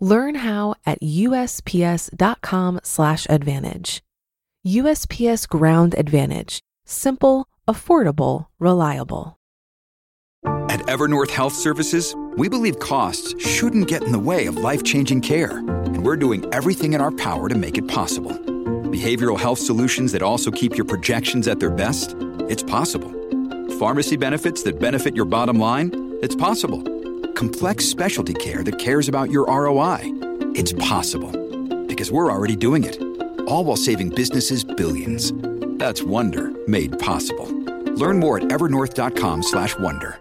Learn how at usps.com/advantage. USPS Ground Advantage: simple, affordable, reliable. At Evernorth Health Services, we believe costs shouldn't get in the way of life-changing care, and we're doing everything in our power to make it possible. Behavioral health solutions that also keep your projections at their best? It's possible. Pharmacy benefits that benefit your bottom line? It's possible complex specialty care that cares about your ROI. It's possible because we're already doing it. All while saving businesses billions. That's Wonder made possible. Learn more at evernorth.com/wonder.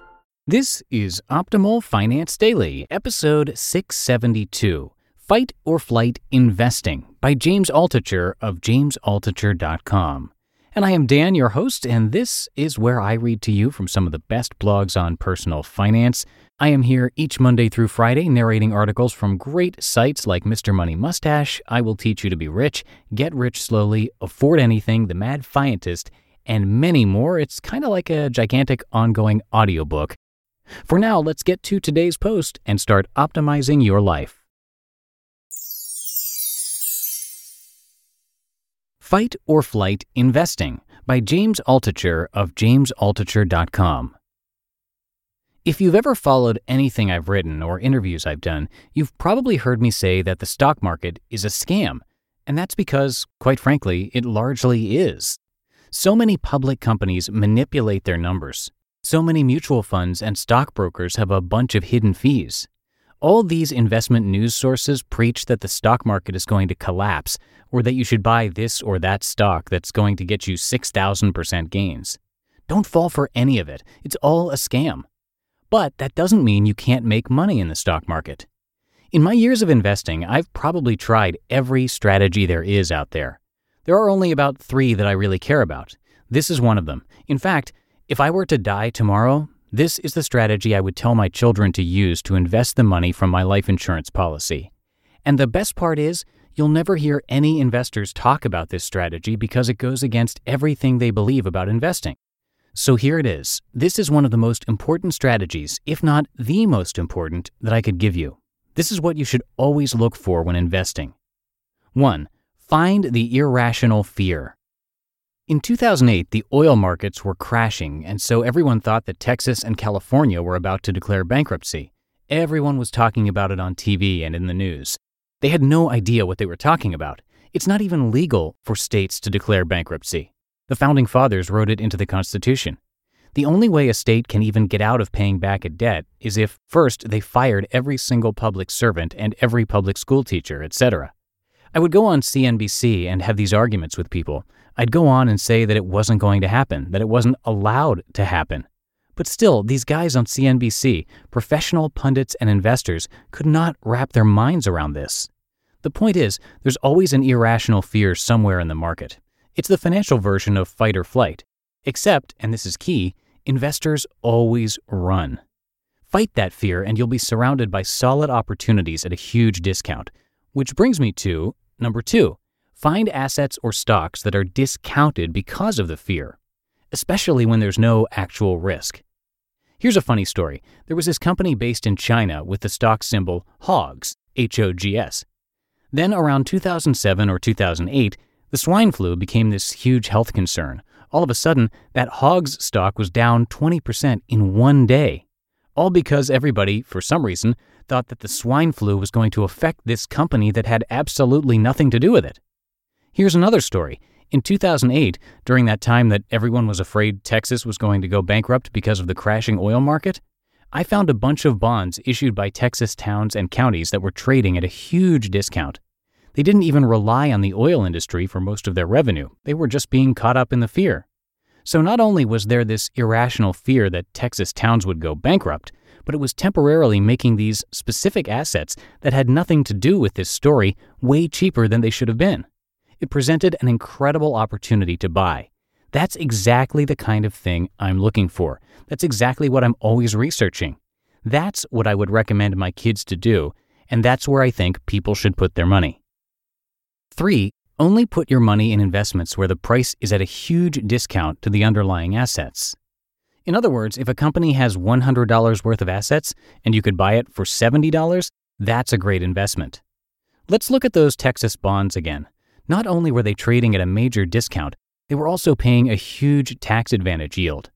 This is Optimal Finance Daily, episode 672. Fight or Flight Investing by James Altucher of jamesaltucher.com. And I am Dan, your host, and this is where I read to you from some of the best blogs on personal finance. I am here each Monday through Friday narrating articles from great sites like Mr. Money Mustache, I Will Teach You to Be Rich, Get Rich Slowly, Afford Anything, The Mad Fientist, and many more. It's kind of like a gigantic ongoing audiobook. For now, let's get to today's post and start optimizing your life. Fight or Flight Investing by James Altucher of jamesaltucher.com. If you've ever followed anything I've written or interviews I've done, you've probably heard me say that the stock market is a scam. And that's because, quite frankly, it largely is. So many public companies manipulate their numbers. So many mutual funds and stockbrokers have a bunch of hidden fees. All these investment news sources preach that the stock market is going to collapse or that you should buy this or that stock that's going to get you 6,000% gains. Don't fall for any of it. It's all a scam. But that doesn't mean you can't make money in the stock market. In my years of investing, I've probably tried every strategy there is out there. There are only about three that I really care about. This is one of them. In fact, if I were to die tomorrow, this is the strategy I would tell my children to use to invest the money from my life insurance policy. And the best part is, you'll never hear any investors talk about this strategy because it goes against everything they believe about investing. So here it is. This is one of the most important strategies, if not the most important, that I could give you. This is what you should always look for when investing. 1. Find the irrational fear. In 2008, the oil markets were crashing, and so everyone thought that Texas and California were about to declare bankruptcy. Everyone was talking about it on TV and in the news. They had no idea what they were talking about. It's not even legal for states to declare bankruptcy. The Founding Fathers wrote it into the Constitution. The only way a state can even get out of paying back a debt is if, first, they fired every single public servant and every public school teacher, etc. I would go on CNBC and have these arguments with people. I'd go on and say that it wasn't going to happen, that it wasn't allowed to happen. But still, these guys on CNBC, professional pundits and investors, could not wrap their minds around this. The point is, there's always an irrational fear somewhere in the market. It's the financial version of fight or flight. Except, and this is key, investors always run. Fight that fear and you'll be surrounded by solid opportunities at a huge discount. Which brings me to number two find assets or stocks that are discounted because of the fear, especially when there's no actual risk. Here's a funny story. There was this company based in China with the stock symbol HOGS, H O G S. Then around 2007 or 2008, the swine flu became this huge health concern. All of a sudden, that hog's stock was down 20% in one day. All because everybody, for some reason, thought that the swine flu was going to affect this company that had absolutely nothing to do with it. Here's another story. In 2008, during that time that everyone was afraid Texas was going to go bankrupt because of the crashing oil market, I found a bunch of bonds issued by Texas towns and counties that were trading at a huge discount. They didn't even rely on the oil industry for most of their revenue, they were just being caught up in the fear. So not only was there this irrational fear that Texas towns would go bankrupt, but it was temporarily making these specific assets that had nothing to do with this story way cheaper than they should have been. It presented an incredible opportunity to buy. That's exactly the kind of thing I'm looking for. That's exactly what I'm always researching. That's what I would recommend my kids to do, and that's where I think people should put their money. 3. Only put your money in investments where the price is at a huge discount to the underlying assets. In other words, if a company has $100 worth of assets and you could buy it for $70, that's a great investment. Let's look at those Texas bonds again. Not only were they trading at a major discount, they were also paying a huge tax advantage yield.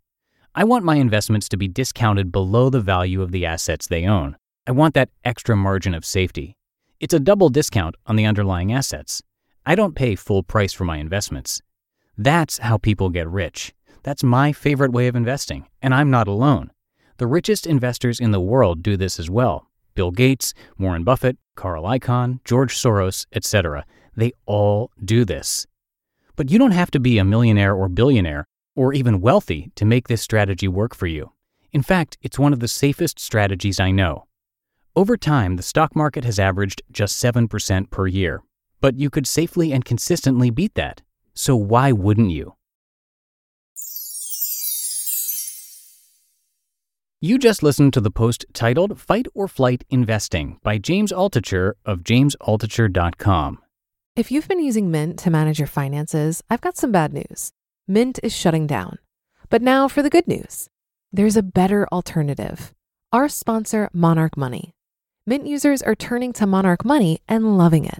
I want my investments to be discounted below the value of the assets they own. I want that extra margin of safety. It's a double discount on the underlying assets. I don't pay full price for my investments. That's how people get rich. That's my favorite way of investing, and I'm not alone. The richest investors in the world do this as well. Bill Gates, Warren Buffett, Carl Icahn, George Soros, etc. They all do this. But you don't have to be a millionaire or billionaire or even wealthy to make this strategy work for you. In fact, it's one of the safest strategies I know. Over time, the stock market has averaged just 7% per year, but you could safely and consistently beat that. So why wouldn't you? You just listened to the post titled Fight or Flight Investing by James Altucher of jamesaltucher.com. If you've been using Mint to manage your finances, I've got some bad news. Mint is shutting down. But now for the good news there's a better alternative. Our sponsor, Monarch Money. Mint users are turning to Monarch Money and loving it.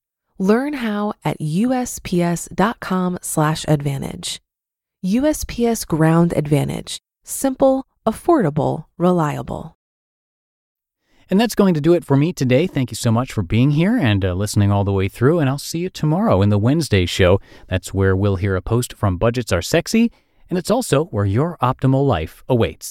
Learn how at USPS.com/advantage. USPS Ground Advantage. Simple, affordable, reliable. And that's going to do it for me today. Thank you so much for being here and uh, listening all the way through. And I'll see you tomorrow in the Wednesday show. That's where we'll hear a post from Budgets Are Sexy, and it's also where your optimal life awaits.